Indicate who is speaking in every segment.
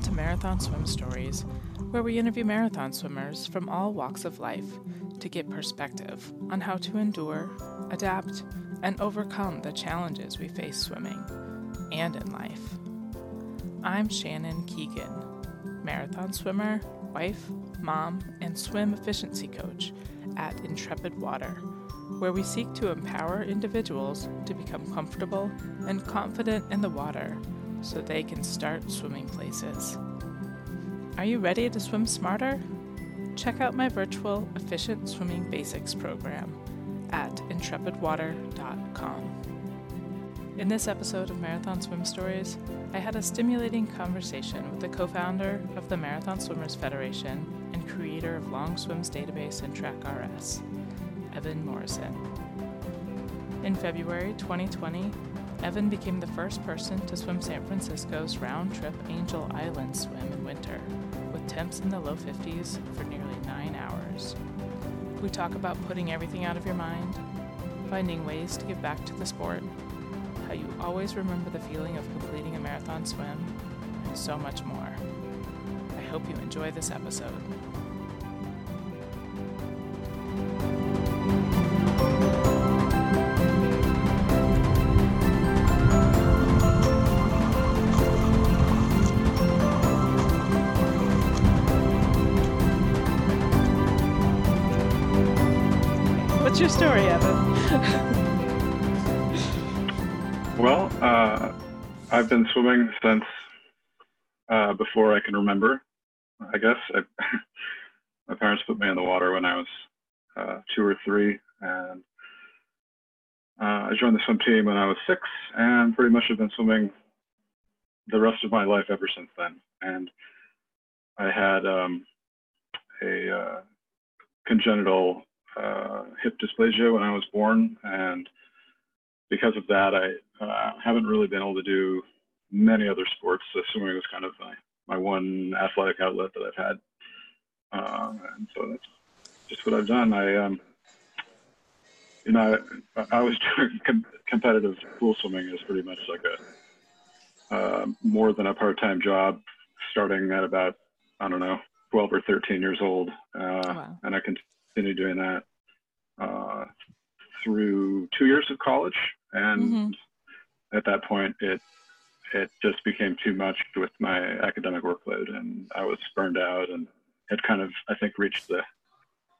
Speaker 1: Welcome to Marathon Swim Stories, where we interview marathon swimmers from all walks of life to get perspective on how to endure, adapt, and overcome the challenges we face swimming and in life. I'm Shannon Keegan, marathon swimmer, wife, mom, and swim efficiency coach at Intrepid Water, where we seek to empower individuals to become comfortable and confident in the water so they can start swimming places. Are you ready to swim smarter? Check out my virtual Efficient Swimming Basics program at intrepidwater.com. In this episode of Marathon Swim Stories, I had a stimulating conversation with the co founder of the Marathon Swimmers Federation and creator of Long Swims Database and TrackRS, Evan Morrison. In February 2020, Evan became the first person to swim San Francisco's round trip Angel Island swim in winter, with temps in the low 50s for nearly nine hours. We talk about putting everything out of your mind, finding ways to give back to the sport, how you always remember the feeling of completing a marathon swim, and so much more. I hope you enjoy this episode. Your story, Evan?
Speaker 2: Well, uh, I've been swimming since uh, before I can remember. I guess I, my parents put me in the water when I was uh, two or three, and uh, I joined the swim team when I was six, and pretty much have been swimming the rest of my life ever since then. And I had um, a uh, congenital uh, hip dysplasia when I was born, and because of that, I uh, haven't really been able to do many other sports. So swimming was kind of my, my one athletic outlet that I've had, uh, and so that's just what I've done. I, um, you know, I, I was doing com- competitive pool swimming is pretty much like a uh, more than a part-time job, starting at about I don't know 12 or 13 years old, uh,
Speaker 1: Wow.
Speaker 2: and I continued doing that uh, through two years of college, and
Speaker 1: Mhm.
Speaker 2: at that point, it it just became too much with my academic workload, and I was burned out, and had kind of I think reached the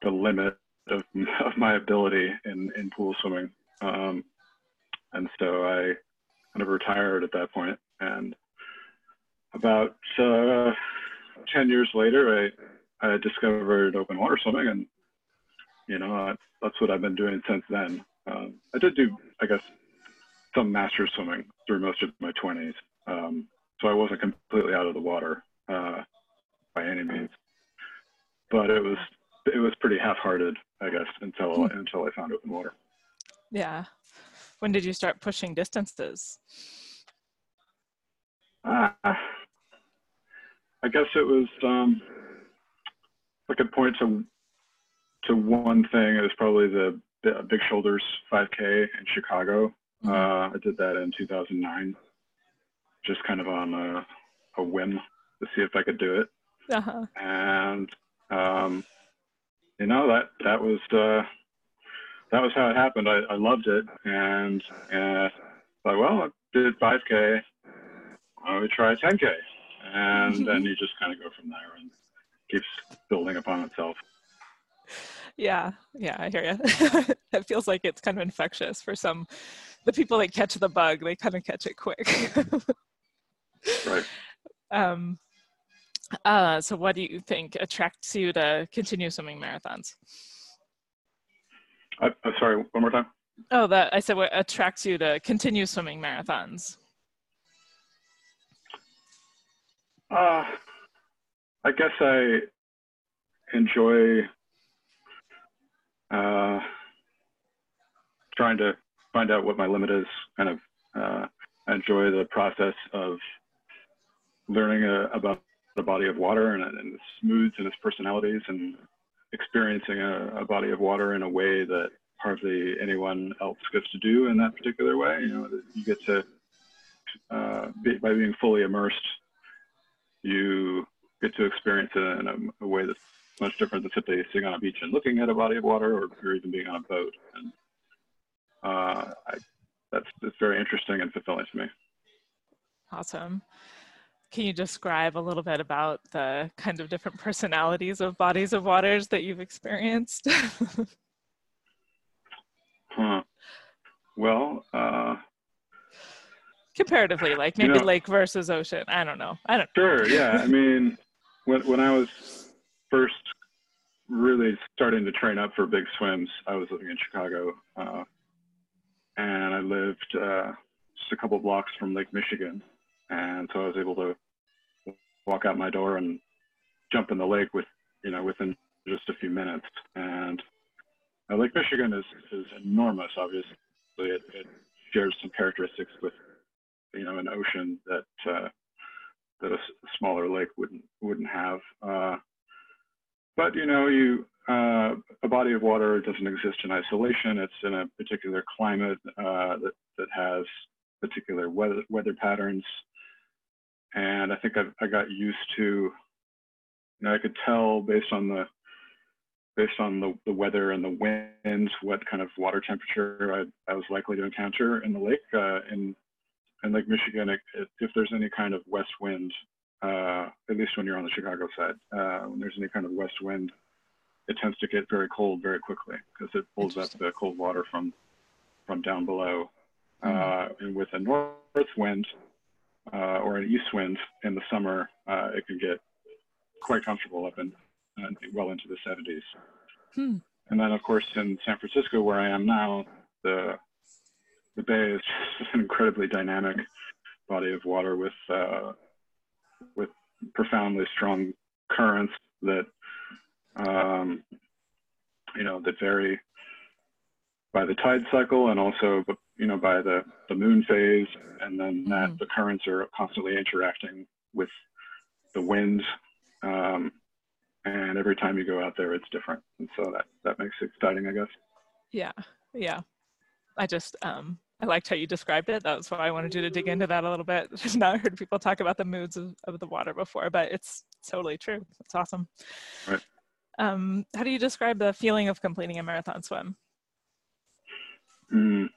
Speaker 2: the limit of, of my ability in in pool swimming, um, and so I kind of retired at that point, and about uh, ten years later, I I discovered open water swimming, and you know that's what I've been doing since then. Um, I did do, I guess, some master swimming through most of my 20s, um, so I wasn't completely out of the water uh, by any means. But it was it was pretty half-hearted, I guess, until until I found open water.
Speaker 1: Yeah. When did you start pushing distances?
Speaker 2: Uh, I guess it was um, I could point to to one thing. It was probably the Big Shoulders 5K in Chicago.
Speaker 1: Mhm.
Speaker 2: Uh, I did that in 2009, just kind of on a, a whim to see if I could do it.
Speaker 1: Uh-huh.
Speaker 2: And um, you know that that was uh, that was how it happened. I, I loved it, and uh, like, well, I did 5K. Why don't try 10K? And then you just kind of go from there, and keeps building upon itself.
Speaker 1: Yeah, yeah, I hear you. it feels like it's kind of infectious for some. The people that catch the bug, they kind of catch it quick.
Speaker 2: Right.
Speaker 1: um, uh, so, what do you think attracts you to continue swimming marathons?
Speaker 2: I, I'm sorry. One more time.
Speaker 1: Oh, that I said what attracts you to continue swimming marathons?
Speaker 2: Uh, I guess I enjoy uh, trying to find out what my limit is. Kind of uh, enjoy the process of learning uh, about the body of water and, and its moods and its personalities, and experiencing a, a body of water in a way that hardly anyone else gets to do in that particular way. You know, you get to uh, be, by being fully immersed you get to experience it in a, a, way that's much different than simply sitting on a beach and looking at a body of water or, or even being on a boat. And uh, I, that's, that's very interesting and fulfilling to me.
Speaker 1: Awesome. Can you describe a little bit about the kind of different personalities of bodies of waters that you've experienced?
Speaker 2: huh. Well, uh,
Speaker 1: comparatively, like maybe you know, lake versus ocean. I don't know. I don't.
Speaker 2: Sure. Yeah. I mean, when when I was first really starting to train up for big swims, I was living in Chicago, uh, and I lived uh, just a couple blocks from Lake Michigan, and so I was able to walk out my door and jump in the lake with you know within just a few minutes. And uh, Lake Michigan is is enormous. Obviously, it, it shares some characteristics with you know an ocean that uh, that a, smaller lake wouldn't wouldn't have. But you know, you uh, a body of water doesn't exist in isolation. It's in a particular climate uh, that that has particular weather weather patterns, and I think I, I got used to. You know, I could tell based on the based on the, the weather and the winds, what kind of water temperature I, I was likely to encounter in the lake. Uh, in in Lake Michigan, it, it, if there's any kind of west wind, uh, at least when you're on the Chicago side, uh, when there's any kind of west wind, it tends to get very cold very quickly because it pulls up the cold water from from down below. Mm-hmm. and with a north wind uh, or an east wind in the summer, uh, it can get quite comfortable up in well into the 70s. Hmm. And then, of course, in San Francisco, where I am now, the the bay is just an incredibly dynamic body of water with uh, with profoundly strong currents that um, you know that vary by the tide cycle and also you know by the the moon phase. And then that mm-hmm. the currents are constantly interacting with the wind um, and every time you go out there it's different. And so that that makes it exciting i guess.
Speaker 1: Yeah. Yeah. I just um, I liked how you described it. That's why I wanted you to dig into that a little bit. I've not heard people talk about the moods of, of the water before, but it's totally true. It's awesome.
Speaker 2: Right.
Speaker 1: Um, how do you describe the feeling of completing a marathon swim?
Speaker 2: Mm.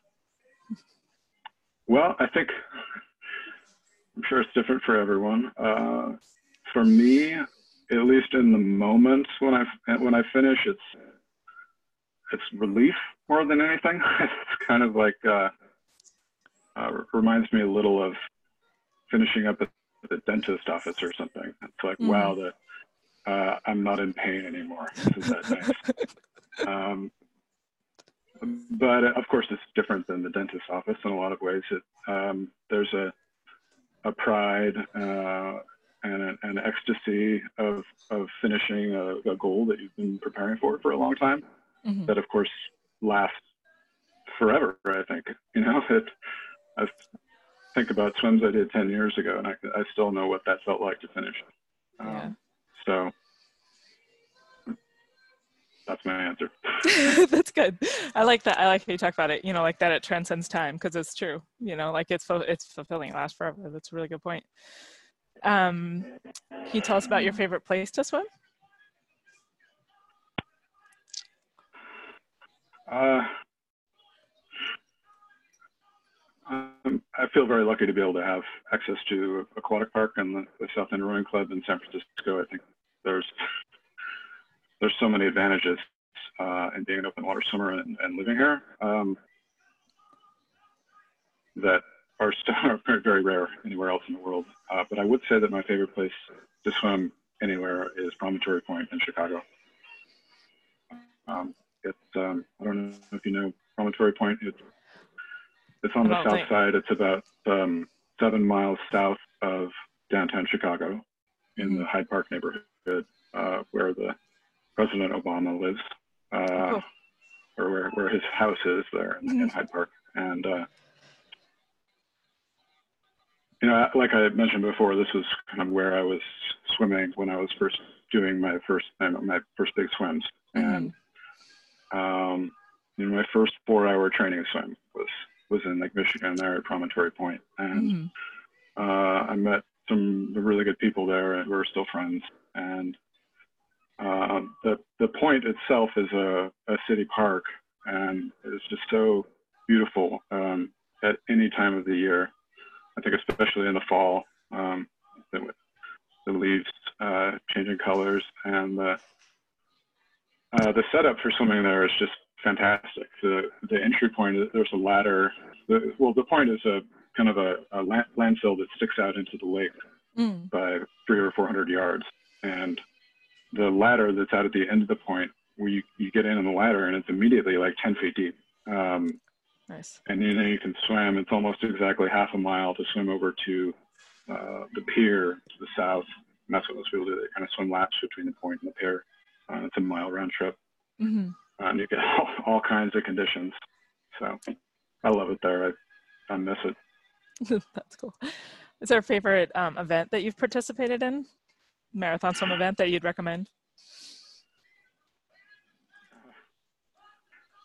Speaker 2: Well, I think I'm sure it's different for everyone. Uh, for me, at least in the moments when I when I finish, it's it's relief more than anything. it's kind of like uh, uh, reminds me a little of finishing up at the dentist office or something. It's like, mm. wow, the uh, I'm not in pain anymore. This is that nice. um, but uh, of course, it's different than the dentist office in a lot of ways. It, um, there's a a pride uh, and an ecstasy of of finishing a, a, goal that you've been preparing for for a long time. Mm-hmm. That of course lasts forever. I think you know it. I think about swims I did ten years ago, and I, I still know what that felt like to finish. Yeah. Um, so that's my answer.
Speaker 1: that's good. I like that. I like how you talk about it. You know, like that it transcends time because it's true. You know, like it's it's fulfilling. It lasts forever. That's a really good point. Um, can you tell us about your favorite place to swim?
Speaker 2: Uh, I feel very lucky to be able to have access to aquatic park and the, the South End Rowing Club in San Francisco. I think there's there's so many advantages uh, in being an open water swimmer and, and living here um, that are, are very rare anywhere else in the world. Uh, but I would say that my favorite place to swim anywhere is Promontory Point in Chicago. Um, it's um, I don't know if you know Promontory Point. It's it's on the south think. side. It's about um, seven miles south of downtown Chicago, in mm-hmm. the Hyde Park neighborhood, uh, where the President Obama lives, uh, cool. or where, where his house is there in, mm-hmm. in Hyde Park. And uh, you know, like I mentioned before, this was kind of where I was swimming when I was first doing my first my first big swims, mm-hmm. and um, you know, my first four-hour training swim was was in Lake Michigan there at Promontory Point, and mm-hmm. uh, I met some really good people there, and we're still friends. And uh, the the point itself is a, a city park, and it's just so beautiful um, at any time of the year. I think especially in the fall, um, the, the leaves uh, changing colors, and the uh, the setup for swimming there is just fantastic. The the entry point there's a ladder. The, well, the point is a kind of a, a landfill that sticks out into the lake mm. by three or four hundred yards, and the ladder that's out at the end of the point where you, you get in on the ladder and it's immediately like 10 feet deep. Um,
Speaker 1: nice.
Speaker 2: And then you can swim. It's almost exactly half a mile to swim over to uh, the pier to the south. And that's what those people do. They kind of swim laps between the point and the pier. Uh, it's a mile round trip. Mm-hmm. And you get all, all, kinds of conditions. So I love it there. I, I miss it.
Speaker 1: that's cool. Is there a favorite um, event that you've participated in? Marathon swim event that you'd recommend?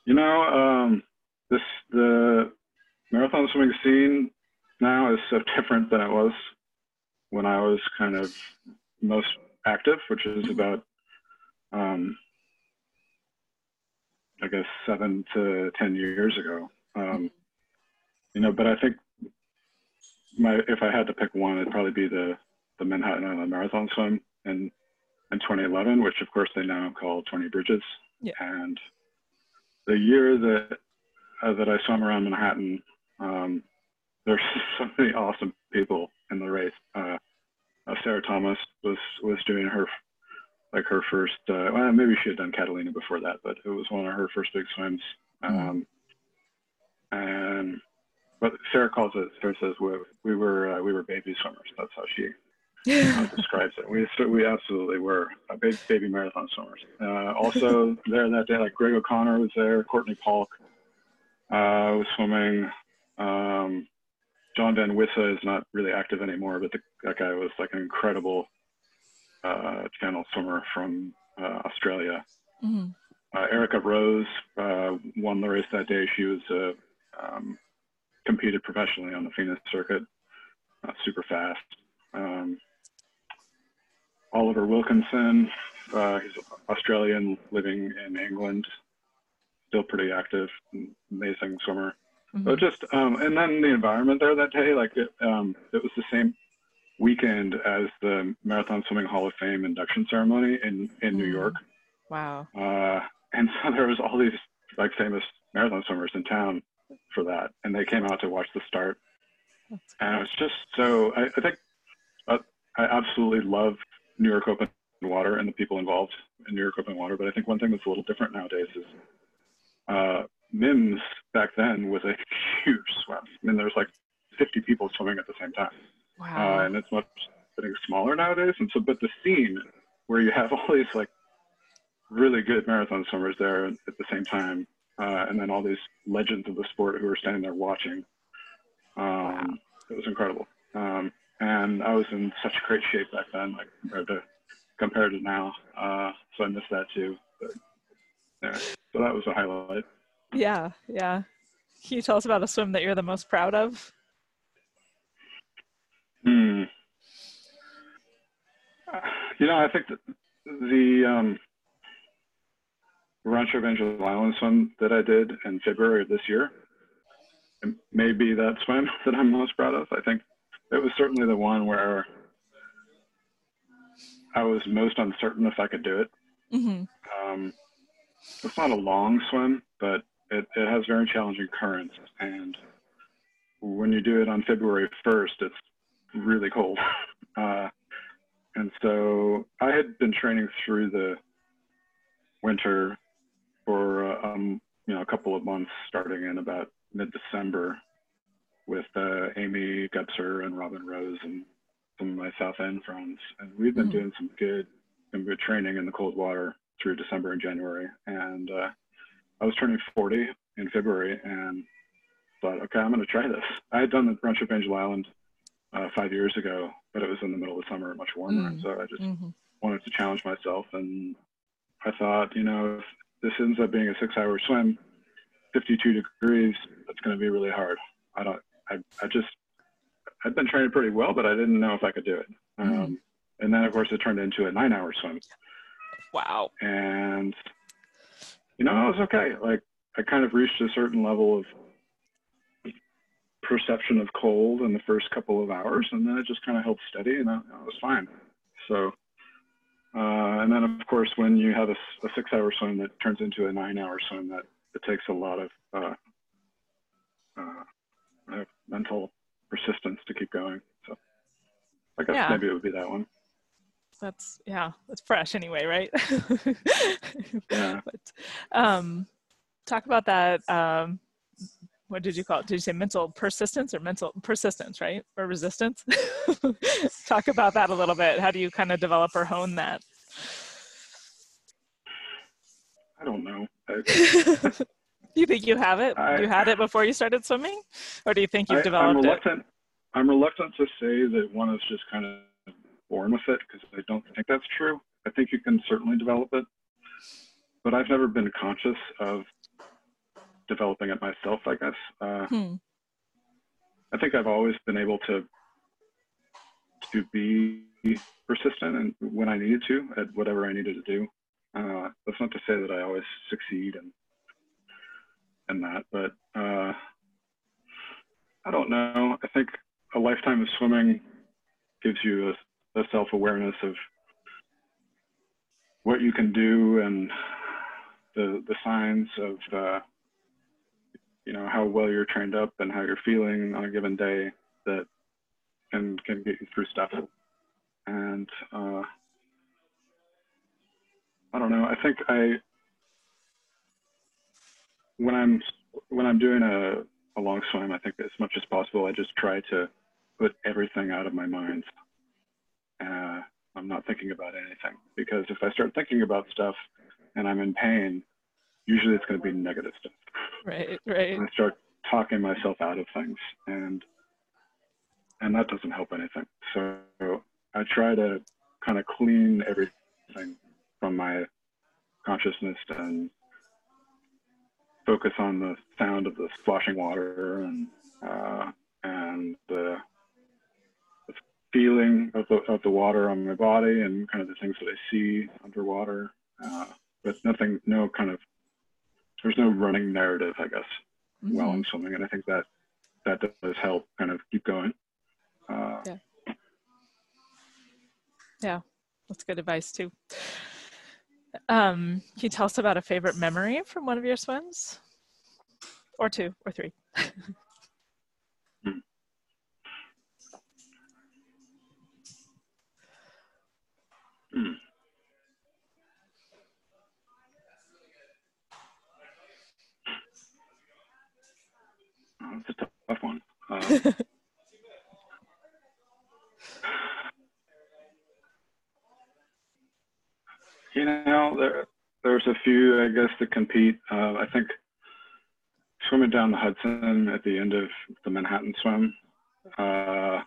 Speaker 2: You know, um, this the marathon swimming scene now is so different than it was when I was kind of most active, which is mm-hmm. about, um, I guess, seven to 10 years ago. Um, you know, but I think my, if I had to pick one, it'd probably be the, the Manhattan Island Marathon Swim in, in 2011, which of course they now call 20 Bridges.
Speaker 1: Yeah.
Speaker 2: And the year that, uh, that I swam around Manhattan, um, there's so many awesome people in the race. Uh, uh, Sarah Thomas was was doing her like her first. Uh, well, maybe she had done Catalina before that, but it was one of her first big swims. Mm-hmm. Um, and but Sarah calls it. Sarah says we, we were uh, we were baby swimmers. That's how she uh, describes it. We we absolutely were uh, baby, baby marathon swimmers. Uh, also there that day, like Greg O'Connor was there. Courtney Paulk uh, was swimming. Um, John Van Wisse is not really active anymore, but the, that guy was like an incredible uh, channel swimmer from uh, Australia. Mm-hmm. Uh, Erica Rose uh, won the race that day. She was uh, um, competed professionally on the FINA circuit, uh, super fast. Um, Oliver Wilkinson, he's Australian living in England, still pretty active, amazing swimmer. Mm-hmm. So just um, and then the environment there that day, like it, um, it was the same weekend as the Marathon Swimming Hall of Fame induction ceremony in in New York.
Speaker 1: Wow.
Speaker 2: Uh, and so there was all these like famous marathon swimmers in town for that, and they came out to watch the start. And it was just so I, I think uh, I absolutely love New York Open Water and the people involved in New York Open Water. But I think one thing that's a little different nowadays is uh, MIMS back then was a huge swim. I mean, there's like 50 people swimming at the same time.
Speaker 1: Wow.
Speaker 2: Uh, and it's much getting smaller nowadays. And so, but the scene where you have all these like really good marathon swimmers there at the same time, uh, and then all these legends of the sport who are standing there watching, um, wow. it was incredible. Um, and I was in such great shape back then, like compared to compared to now. Uh, so I missed that too. But yeah, so that was a highlight.
Speaker 1: Yeah, yeah. Can you tell us about a swim that you're the most proud of?
Speaker 2: Hmm. You know, I think that the um, Rancho Angel Island swim that I did in February of this year may be that swim that I'm most proud of. I think it was certainly the one where I was most uncertain if I could do it. Mm-hmm. Um, it's not a long swim, but it, it has very challenging currents. And when you do it on February 1st, it's really cold. Uh, and so I had been training through the winter for uh, um, you know a couple of months, starting in about mid-December, with uh, Amy Gubser and Robin Rose and some of my South End friends, and we've been mm. doing some good some good training in the cold water through December and January. And uh, I was turning 40 in February and thought, okay, I'm going to try this. I had done the Rancho Angel Island uh, five years ago, but it was in the middle of summer, much warmer. Mm. And so I just mm-hmm. wanted to challenge myself. And I thought, you know, if this ends up being a six hour swim, 52 degrees, that's going to be really hard. I don't, I, I just, I'd been training pretty well, but I didn't know if I could do it.
Speaker 1: Mm-hmm.
Speaker 2: Um, and then, of course, it turned into a nine-hour swim.
Speaker 1: Wow.
Speaker 2: And you know, I was okay. Like I kind of reached a certain level of perception of cold in the first couple of hours, and then it just kind of held steady, and I, I was fine. So, uh, and then of course, when you have a, a six-hour swim that turns into a nine-hour swim, that it takes a lot of uh, uh, mental persistence to keep going. So, I guess
Speaker 1: Yeah.
Speaker 2: maybe it would be that one.
Speaker 1: That's yeah, that's fresh anyway, right?
Speaker 2: Yeah.
Speaker 1: but um talk about that um what did you call it? Did you say mental persistence or mental persistence, right? Or resistance? talk about that a little bit. How do you kind of develop or hone that?
Speaker 2: I don't know.
Speaker 1: You think you have it?
Speaker 2: I-
Speaker 1: you had it before you started swimming? Or do you think you've
Speaker 2: I, I'm
Speaker 1: developed it?
Speaker 2: reluctant. I'm reluctant to say that one is just kind of born with it because I don't think that's true. I think you can certainly develop it, but I've never been conscious of developing it myself. I guess uh,
Speaker 1: Hmm.
Speaker 2: I think I've always been able to to be persistent and when I needed to at whatever I needed to do. Uh, that's not to say that I always succeed and in that, but uh, I don't know. I think a lifetime of swimming gives you a, a self awareness of what you can do and the the signs of uh, you know how well you're trained up and how you're feeling on a given day that can can get you through stuff. And uh, I don't know. I think I when I'm when I'm doing a, a long swim, I think as much as possible, I just try to put everything out of my mind. Uh, I'm not thinking about anything because if I start thinking about stuff and I'm in pain, usually it's going to be negative stuff.
Speaker 1: Right, right.
Speaker 2: I start talking myself out of things, and and that doesn't help anything. So I try to kind of clean everything from my consciousness and focus on the sound of the splashing water and uh, and the, the feeling of the of the water on my body and kind of the things that I see underwater. Uh, but nothing, no kind of there's no running narrative, I guess, while
Speaker 1: Mhm.
Speaker 2: I'm swimming, and I think that that does help kind of keep going. Uh,
Speaker 1: Yeah, that's good advice too. Um, can you tell us about a favorite memory from one of your swims? Or two, or three.
Speaker 2: hmm. Oh, that's a tough one. Uh, you know, there there's a few, I guess, that compete. Uh, I think swimming down the Hudson at the end of the Manhattan swim, uh,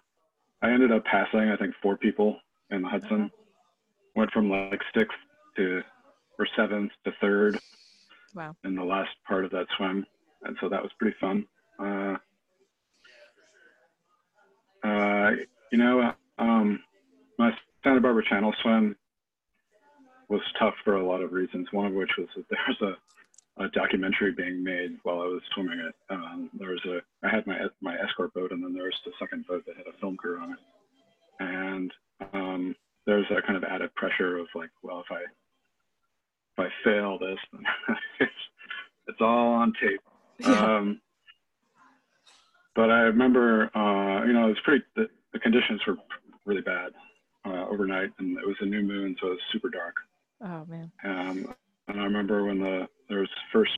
Speaker 2: I ended up passing, I think, four people in the Hudson. Went from like sixth to or seventh to third
Speaker 1: Wow.
Speaker 2: in the last part of that swim, and so that was pretty fun. Uh, uh, you know, um, my Santa Barbara Channel swim was tough for a lot of reasons. One of which was that there was a, a documentary being made while I was swimming it. Um, there was a, I had my my escort boat, and then there was the second boat that had a film crew on it, and um, there's that kind of added pressure of like, well, if I if I fail this, then it's, it's all on tape.
Speaker 1: Yeah.
Speaker 2: Um, but I remember, uh, you know, it was pretty. The, the conditions were really bad uh, overnight, and it was a new moon, so it was super dark.
Speaker 1: oh man.
Speaker 2: Um, and I remember when the there was first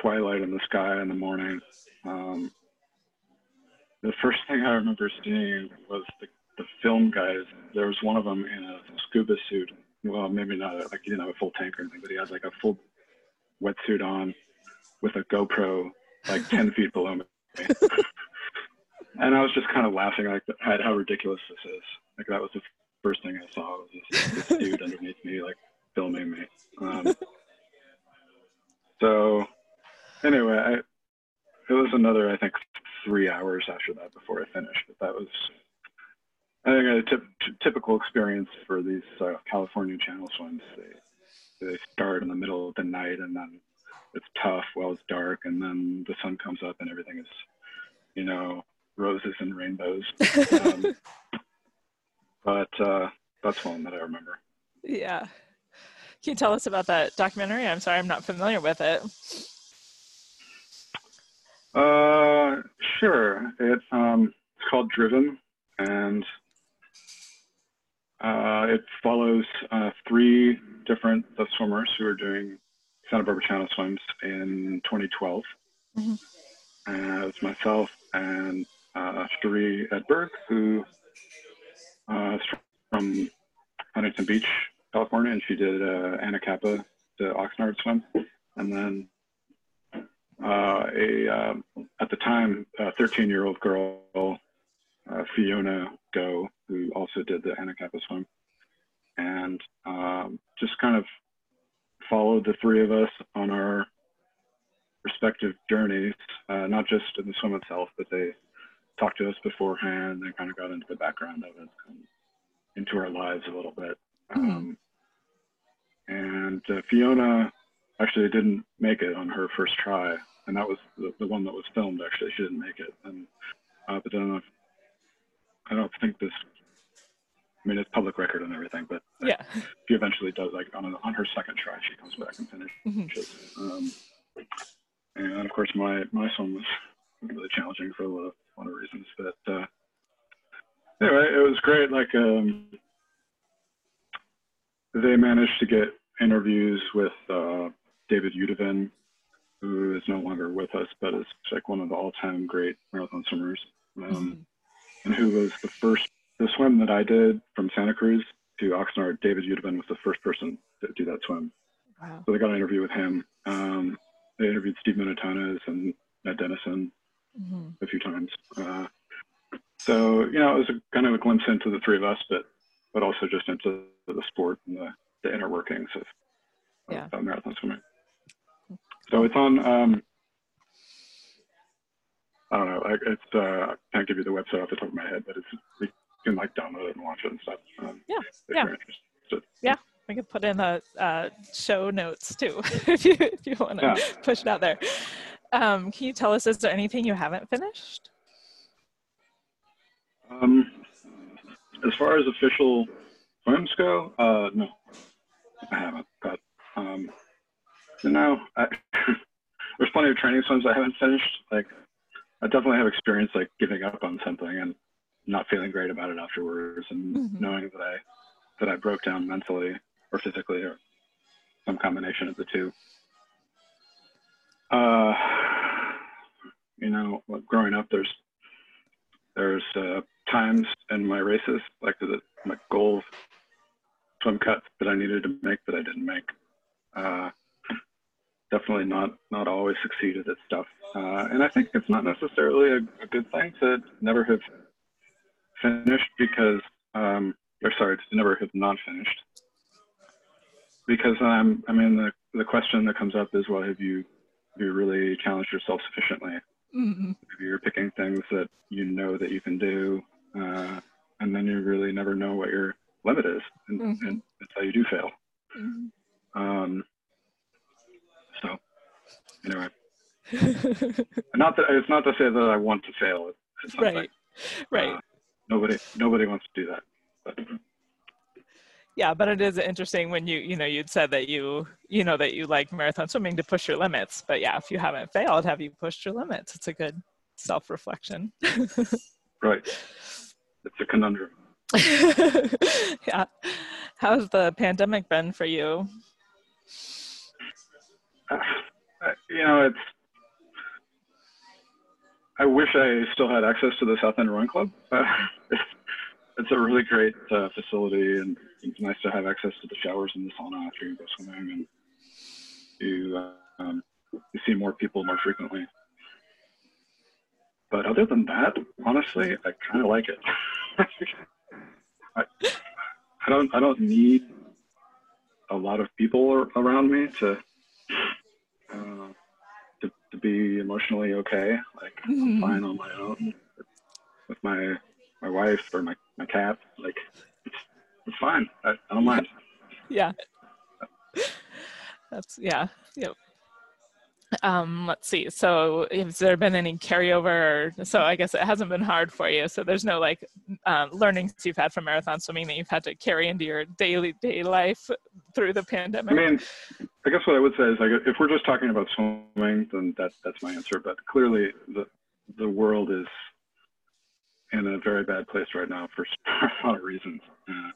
Speaker 2: twilight in the sky in the morning. Um, the first thing I remember seeing was the, the film guys. There was one of them in a scuba suit. Well, maybe not like you know a full tank or anything, but he had like a full wetsuit on with a GoPro like ten feet below me. and I was just kind of laughing like at how ridiculous this is. Like that was the first thing I saw was this, this dude underneath me like filming me. Um, so anyway, I, it was another I think three hours after that before I finished. But that was, I think, a typical experience for these uh, California channel swims. They they start in the middle of the night and then it's tough while it's dark, and then the sun comes up and everything is, you know, roses and rainbows. Um, but uh, that's one that I remember.
Speaker 1: Yeah. Can you tell us about that documentary? I'm sorry, I'm not familiar with it.
Speaker 2: Uh, sure. It um, it's called Driven, and uh, it follows uh, three different swimmers who are doing Santa Barbara Channel Swims in 2012. Mm-hmm. Uh, myself and uh, Cherie Edberg, who uh, is from Huntington Beach, California, and she did uh, Anacapa, the Oxnard swim, and then uh, a um, at the time a 13 year old girl, uh, Fiona Go, who also did the Anacapa swim, and um, just kind of followed the three of us on our respective journeys, uh, not just in the swim itself, but they talked to us beforehand and kind of got into the background of it, into our lives a little bit. Mm-hmm. Um, and uh, Fiona actually didn't make it on her first try, and that was the, the one that was filmed. Actually, she didn't make it, and uh, but then I don't think this I mean, it's public record and everything, but
Speaker 1: yeah,
Speaker 2: she eventually does like on, a, on her second try, she comes back and finishes. Mm-hmm. Um, and of course, my my son was really challenging for a lot of, a lot of reasons, but uh, anyway, it was great. Like um, they managed to get interviews with uh, David Yudovin, who is no longer with us, but is like one of the all-time great marathon swimmers, um, mm-hmm. and who was the first the swim that I did from Santa Cruz to Oxnard, David Yudovin was the first person to do that swim. Wow. So they got an interview with him. Um, they interviewed Steve Munatones and Ned Denison mm-hmm. a few times. Uh, so you know, it was a, kind of a glimpse into the three of us, but but also just into the sport and the, the inner workings of, yeah. of marathon swimming. So it's on. Um, I don't know. It's uh, I can't give you the website off the top of my head, but it's can like download it and watch it and stuff. Um,
Speaker 1: yeah, yeah, yeah. We could put in the uh, show notes too if you if you want to yeah. push it out there. Um, can you tell us is there anything you haven't finished?
Speaker 2: Um, as far as official swims go, uh, no, I haven't. But um, you know, I, there's plenty of training swims I haven't finished. Like, I definitely have experience like giving up on something and not feeling great about it afterwards and mm-hmm. knowing that I that I broke down mentally or physically or some combination of the two. Uh, you know, growing up, there's there's uh, times in my races, like the my goals, swim cuts that I needed to make that I didn't make. Uh, definitely not not always succeeded at stuff, uh, and I think it's not necessarily a, a good thing to never have finished because, um, or sorry, to never have not finished. Because um, I mean, the, the question that comes up is, well, have you, have you really challenged yourself sufficiently? Mm-hmm. If you're picking things that you know that you can do, uh, and then you really never know what your limit is, and, mm-hmm. and that's how you do fail. Mm-hmm. Um, so, anyway, not that it's not to say that I want to fail.
Speaker 1: Right. Right. Uh,
Speaker 2: nobody nobody wants to do that. But.
Speaker 1: Yeah, but it is interesting when you you know you'd said that you you know that you like marathon swimming to push your limits. But yeah, if you haven't failed, have you pushed your limits? It's a good self reflection.
Speaker 2: right. It's a conundrum.
Speaker 1: yeah. How's the pandemic been for you?
Speaker 2: Uh, you know, it's I wish I still had access to the South End Rowing Club. Uh, it's, a really great uh, facility, and it's nice to have access to the showers and the sauna after you go swimming, and you um, you see more people more frequently. But other than that, honestly, I kind of like it. I, I don't I don't need a lot of people around me to to, be emotionally okay. Like mm-hmm. I'm fine on my own with my my wife or my, my cat. Like it's it's fine. I, I don't mind.
Speaker 1: Yeah. That's yeah. Yep. Um, let's see. So, has there been any carryover? So, I guess it hasn't been hard for you. So, there's no like um, learnings you've had from marathon swimming that you've had to carry into your daily day life through the pandemic.
Speaker 2: I mean, I guess what I would say is like if we're just talking about swimming, then that that's my answer. But clearly, the the world is in a very bad place right now for a lot of reasons. Uh,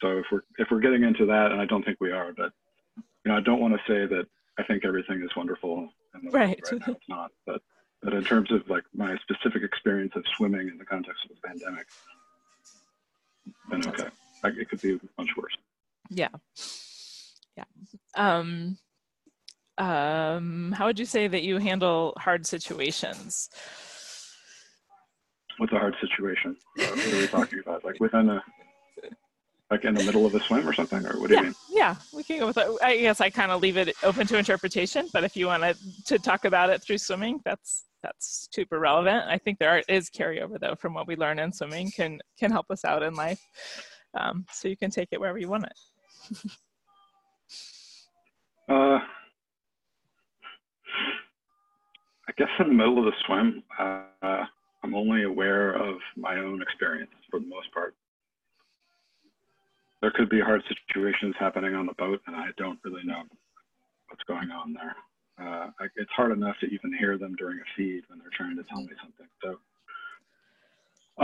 Speaker 2: so if we're if we're getting into that, and I don't think we are, but you know, I don't want to say that I think everything is wonderful in the right. world right now. It's not, but but in terms of like my specific experience of swimming in the context of the pandemic, then okay, like, it could be much worse.
Speaker 1: Yeah, yeah. Um, um, how would you say that you handle hard situations?
Speaker 2: What's a hard situation? What are we talking about? Like within a like in the middle of a swim or something or what do
Speaker 1: yeah,
Speaker 2: you mean?
Speaker 1: yeah we can go with that. I guess i kind of leave it open to interpretation but if you want to talk about it through swimming that's that's super relevant. I think there are, is carryover though from what we learn in swimming can can help us out in life um, so you can take it wherever you want it.
Speaker 2: Uh, i guess in the middle of the swim uh, i'm only aware of my own experience for the most part there could be hard situations happening on the boat, and I don't really know what's going on there. Uh, it's hard enough to even hear them during a feed when they're trying to tell me something. So,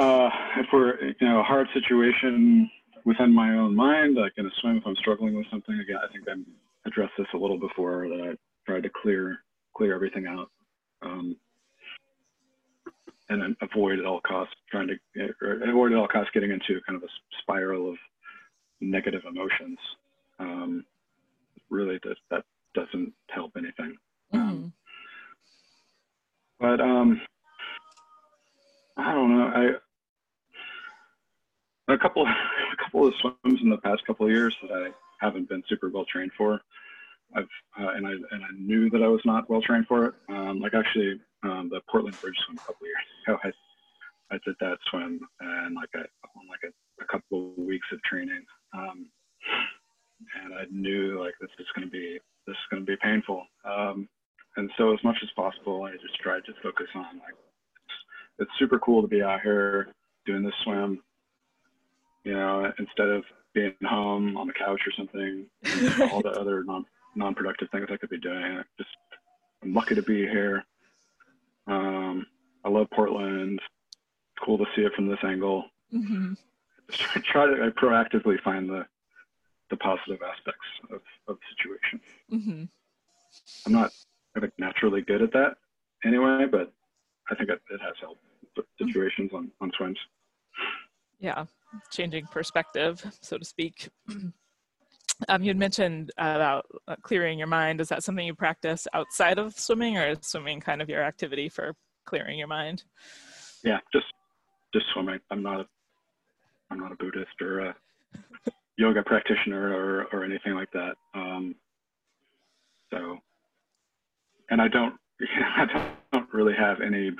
Speaker 2: uh, if we're you know a hard situation within my own mind, like in a swim, if I'm struggling with something, again, I think I addressed this a little before that I tried to clear clear everything out. Um, and avoid at all costs trying to avoid at all costs getting into kind of a spiral of negative emotions, um, really that, that doesn't help anything. Um, mm-hmm. Um, but um, I don't know. I a couple a couple of swims in the past couple of years that I haven't been super well trained for. I've uh, and I and I knew that I was not well trained for it. Um, like actually, um, the Portland Bridge swim a couple of years ago, I I did that swim and like a like a, a couple of weeks of training um, and I knew like this is going to be this is going to be painful. Um, and so as much as possible, I just tried to focus on like it's, it's super cool to be out here doing this swim. You know, instead of being home on the couch or something, all the other non non-productive things I could be doing. Just I'm lucky to be here. Um, I love Portland. It's cool to see it from this angle. Mm-hmm. try to proactively find the the positive aspects of, of the situation. Mm-hmm. I'm not I think naturally good at that anyway, but I think it, it has helped situations on, on swims.
Speaker 1: Yeah, changing perspective, so to speak. Um, you had mentioned about uh, clearing your mind. Is that something you practice outside of swimming, or is swimming kind of your activity for clearing your mind?
Speaker 2: Yeah, just just swimming. I'm not a I'm not a Buddhist or a yoga practitioner or, or anything like that. Um, so, and I don't, I don't really have any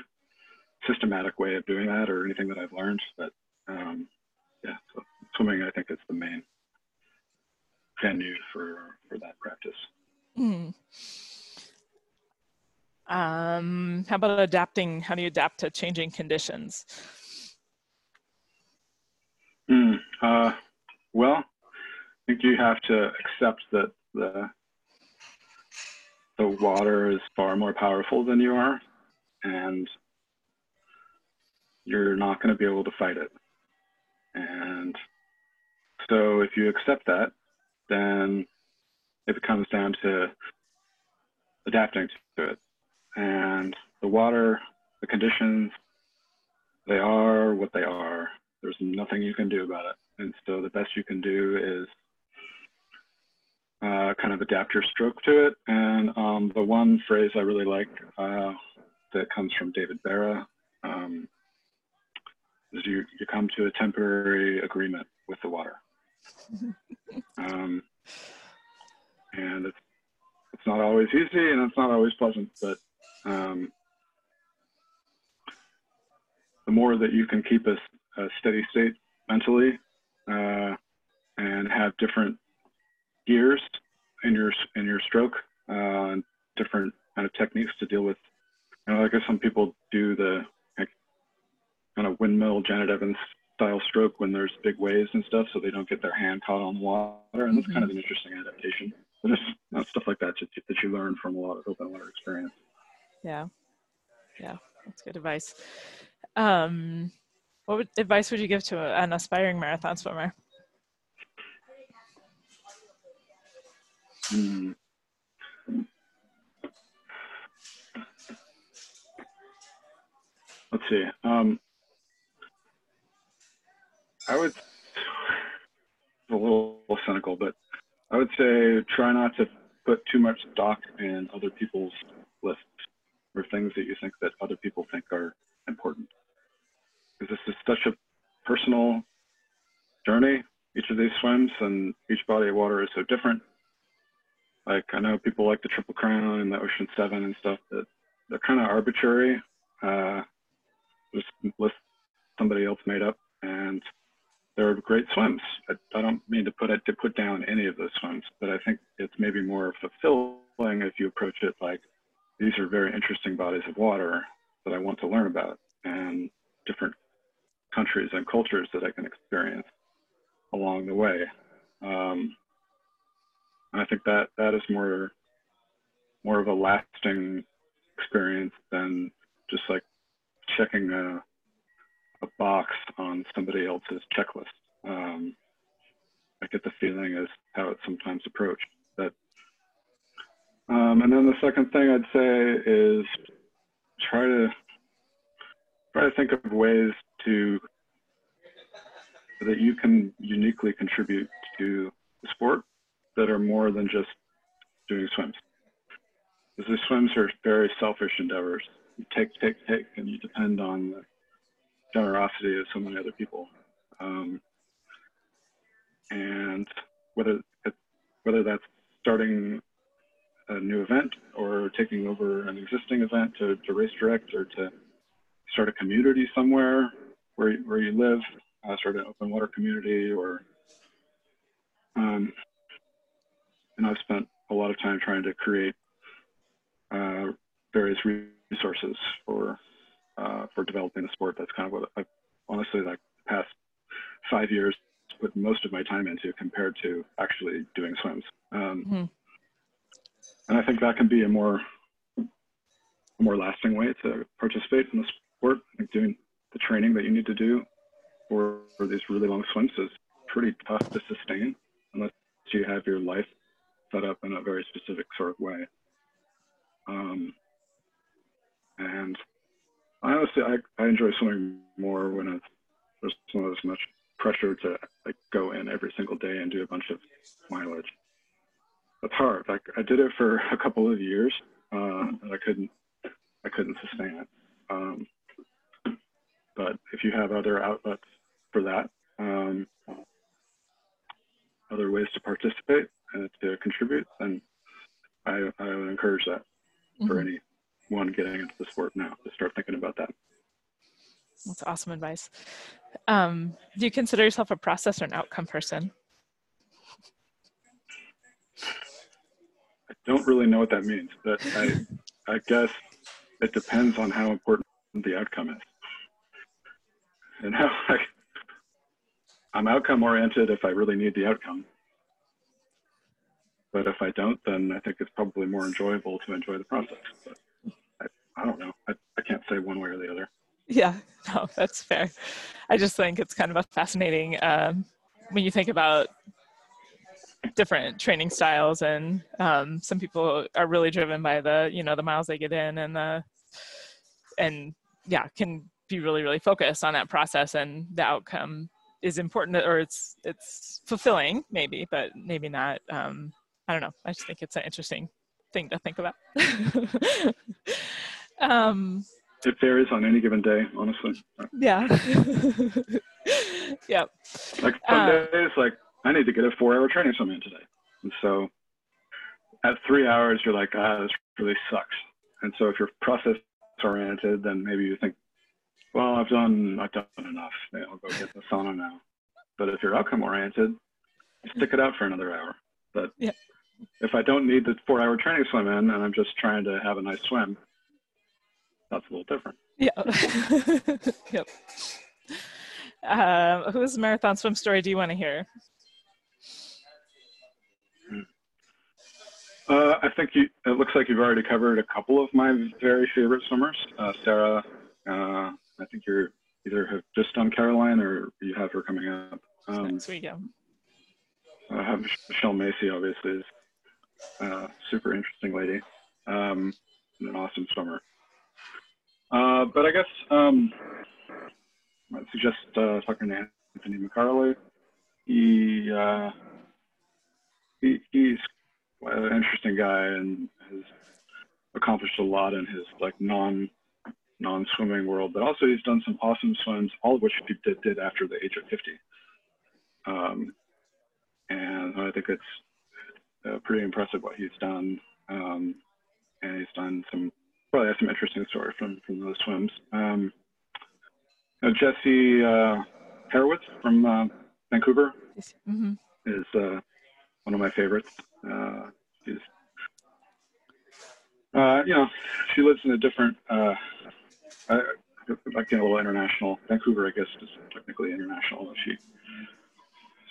Speaker 2: systematic way of doing that or anything that I've learned. But um, yeah, so swimming, I think, is the main venue for for that practice. Mm.
Speaker 1: Um, how about adapting? How do you adapt to changing conditions?
Speaker 2: Mm, uh, well, I think you have to accept that the the water is far more powerful than you are, and you're not going to be able to fight it. And so, if you accept that, then it comes down to adapting to it. And the water, the conditions, they are what they are. There's nothing you can do about it. And so the best you can do is uh, kind of adapt your stroke to it. And um, the one phrase I really like uh, that comes from David Barra um, is you, you come to a temporary agreement with the water. um, and it's, it's not always easy and it's not always pleasant, but Um, the more that you can keep a, a steady state mentally uh, and have different gears in your in your stroke, uh, different kind of techniques to deal with. You know, I guess some people do the like, kind of windmill Janet Evans style stroke when there's big waves and stuff, so they don't get their hand caught on the water, and that's mm-hmm. kind of an interesting adaptation. But just you know, stuff like that that you learn from a lot of open water experience.
Speaker 1: Yeah, yeah, that's good advice. Um, what would, advice would you give to an aspiring marathon swimmer? Hmm.
Speaker 2: Let's see. Um, I would a little cynical, but I would say try not to put too much stock in other people's lists or things that you think that other people think are important. Because this is such a personal journey, each of these swims, and each body of water is so different. Like I know people like the Triple Crown and the Ocean Seven and stuff that they're kind of arbitrary, uh, just list somebody else made up, and they're great swims. I, I don't mean to put it to put down any of those swims, but I think it's maybe more fulfilling if you approach it like these are very interesting bodies of water that I want to learn about and different countries and cultures that I can experience along the way. Um, and I think that that is more more of a lasting experience than just like checking a a box on somebody else's checklist. Um, I get the feeling is how it's sometimes approached. That, um, and then the second thing I'd say is try to try to think of ways to that you can uniquely contribute to the sport that are more than just doing swims. Because the swims are very selfish endeavors. You take, take, take, and you depend on the generosity of so many other people. Um, and whether whether that's starting a new event or taking over an existing event to, to race direct or to start a community somewhere where, where you live, uh, start an open water community or um, and I've spent a lot of time trying to create uh, various resources for uh, for developing the sport. That's kind of what I honestly like the past five years put most of my time into compared to actually doing swims. Um, mm-hmm. And I think that can be a more a more lasting way to participate in the sport. Like doing the training that you need to do for, for these really long swims is pretty tough to sustain unless you have your life set up in a very specific sort of way. Um, and I honestly, I, I enjoy swimming more when it's, there's not as much pressure to like go in every single day and do a bunch of mileage. It's hard. I did it for a couple of years, uh, and I couldn't, I couldn't sustain it. If you have other outlets for that, um, other ways to participate and to contribute, then I, I would encourage that mm-hmm. for anyone getting into the sport now to start thinking about that.
Speaker 1: That's awesome advice. Um, do you consider yourself a process or an outcome person?
Speaker 2: I don't really know what that means, but I, I guess it depends on how important the outcome is. And how I, I'm outcome oriented if I really need the outcome. But if I don't, then I think it's probably more enjoyable to enjoy the process. But I don't know. I, I can't say one way or the other.
Speaker 1: Yeah, no, that's fair. I just think it's kind of a fascinating um, when you think about different training styles, and um, some people are really driven by the you know the miles they get in, and the and yeah, can be really really focused on that process, and the outcome is important, or it's it's fulfilling maybe, but maybe not. Um, I don't know. I just think it's an interesting thing to think about.
Speaker 2: Um, it varies on any given day, honestly.
Speaker 1: Yeah. yeah.
Speaker 2: Like some uh, days, like I need to get a four-hour training swim in today, and so at three hours, you're like, ah, this really sucks. and so if you're process oriented, then maybe you think, well, I've done I've done enough. I'll go get the sauna now. But if you're outcome oriented, stick it out for another hour. But
Speaker 1: yeah.
Speaker 2: if I don't need the four hour training swim in and I'm just trying to have a nice swim, that's a little different.
Speaker 1: Yeah. yep. Uh, whose marathon swim story do you want to hear?
Speaker 2: Uh, I think you, it looks like you've already covered a couple of my very favorite swimmers. Uh, Sarah, uh, I think you're either have just done Caroline or you have her coming up.
Speaker 1: Um, Next weekend.
Speaker 2: I have Michelle Macy, obviously, is a super interesting lady, um, an awesome swimmer. Uh, but I guess um, I'd suggest uh, talking to Anthony McCarley. He, uh, he he's an interesting guy and has accomplished a lot in his like non non swimming world, but also he's done some awesome swims, all of which he did, did after the age of 50. Um, and I think it's uh, pretty impressive what he's done. Um, and he's done some probably has some interesting stories from from those swims. Um, uh, Jessi uh, Harewicz from uh, Vancouver mm-hmm. is uh, one of my favorites. Uh, she's, uh, you know, she lives in a different, uh, like a little international. Vancouver, I guess, is technically international. She,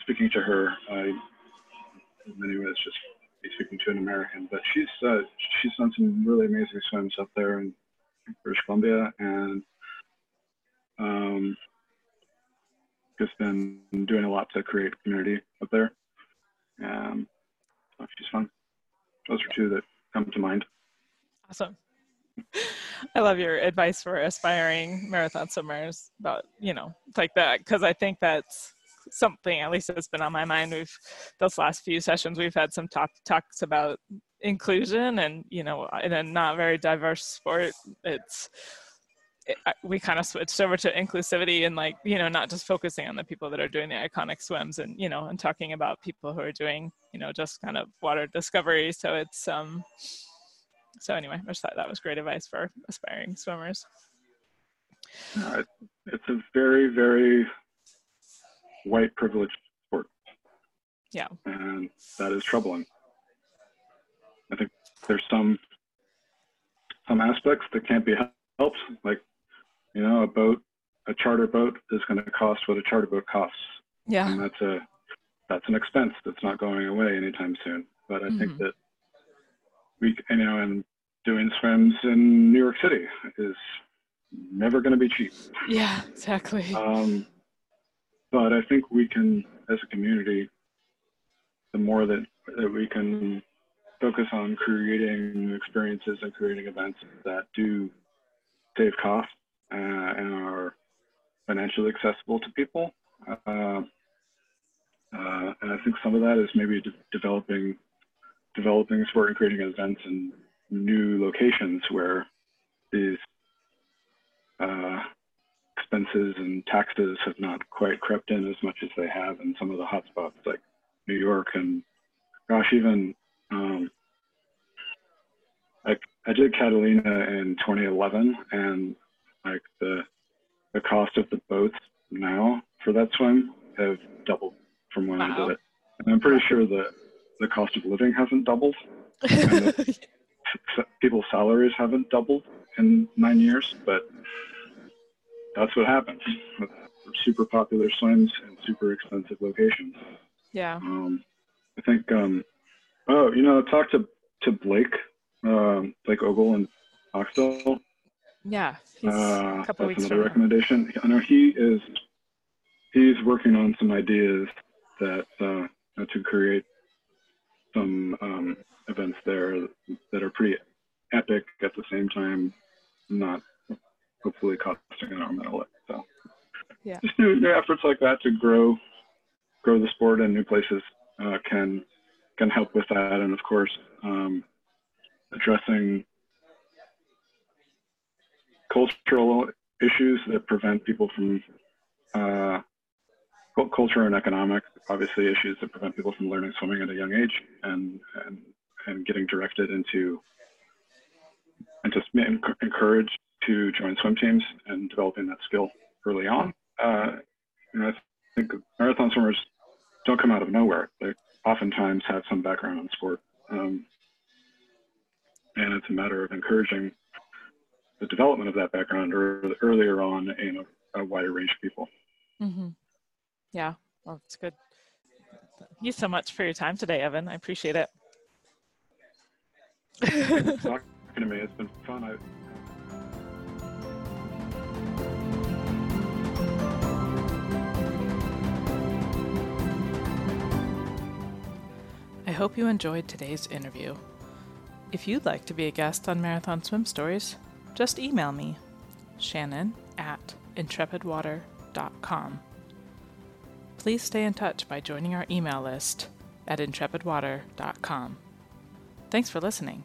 Speaker 2: speaking to her, I, in many ways, just speaking to an American. But she's uh, she's done some really amazing swims up there in British Columbia, and um, just been doing a lot to create community up there. Um, so she's fun. Those are two that come to mind.
Speaker 1: Awesome. I love your advice for aspiring marathon swimmers about, you know, like that, because I think that's something, at least it's been on my mind. We've, those last few sessions, we've had some talk, talks about inclusion and, you know, in a not very diverse sport, it's, we kind of switched over to inclusivity and like you know not just focusing on the people that are doing the iconic swims and you know and talking about people who are doing you know just kind of water discovery so it's um so anyway i just thought that was great advice for aspiring swimmers
Speaker 2: uh, it's a very very white privileged sport
Speaker 1: yeah
Speaker 2: and that is troubling i think there's some some aspects that can't be helped like you know, a boat, a charter boat is going to cost what a charter boat costs.
Speaker 1: Yeah.
Speaker 2: And that's a that's an expense that's not going away anytime soon. But I mm-hmm. think that we, you know, and doing swims in New York City is never going to be cheap.
Speaker 1: Yeah, exactly.
Speaker 2: Um, but I think we can, as a community, the more that, that we can focus on creating experiences and creating events that do save costs uh, and are financially accessible to people. Uh, uh, and I think some of that is maybe de- developing developing sport and creating events in new locations where these uh, expenses and taxes have not quite crept in as much as they have in some of the hotspots like New York and gosh, even um, I, I did Catalina in 2011 and like the the cost of the boats now for that swim have doubled from when wow. I did it. And I'm pretty sure that the cost of living hasn't doubled. people's salaries haven't doubled in nine years, but that's what happens with super popular swims in super expensive locations.
Speaker 1: Yeah.
Speaker 2: Um, I think. Um, oh, you know, talk to to Blake, um, Blake Ogle and Oxtel.
Speaker 1: Yeah,
Speaker 2: uh, that's another recommendation. I know he is he's working on some ideas that uh, to create some um, events there that are pretty epic at the same time, not hopefully costing an arm and a leg. So
Speaker 1: yeah,
Speaker 2: just new, new efforts like that to grow grow the sport in new places uh, can can help with that, and of course um, addressing cultural issues that prevent people from uh, culture and economic, obviously, issues that prevent people from learning swimming at a young age and and and getting directed into and just encouraged to join swim teams and developing that skill early on. Uh, you know, I think marathon swimmers don't come out of nowhere. They oftentimes have some background in sport. Um, and it's a matter of encouraging the development of that background earlier on in a, a wider range of people.
Speaker 3: Mm-hmm. Yeah, well, it's good. Thank you so much for your time today, Evan. I appreciate it.
Speaker 2: talking to me. It's been fun. I,
Speaker 1: I hope you enjoyed today's interview. If you'd like to be a guest on Marathon Swim Stories, just email me, Shannon at intrepidwater.com please stay in touch by joining our email list at intrepidwater.com. Thanks for listening.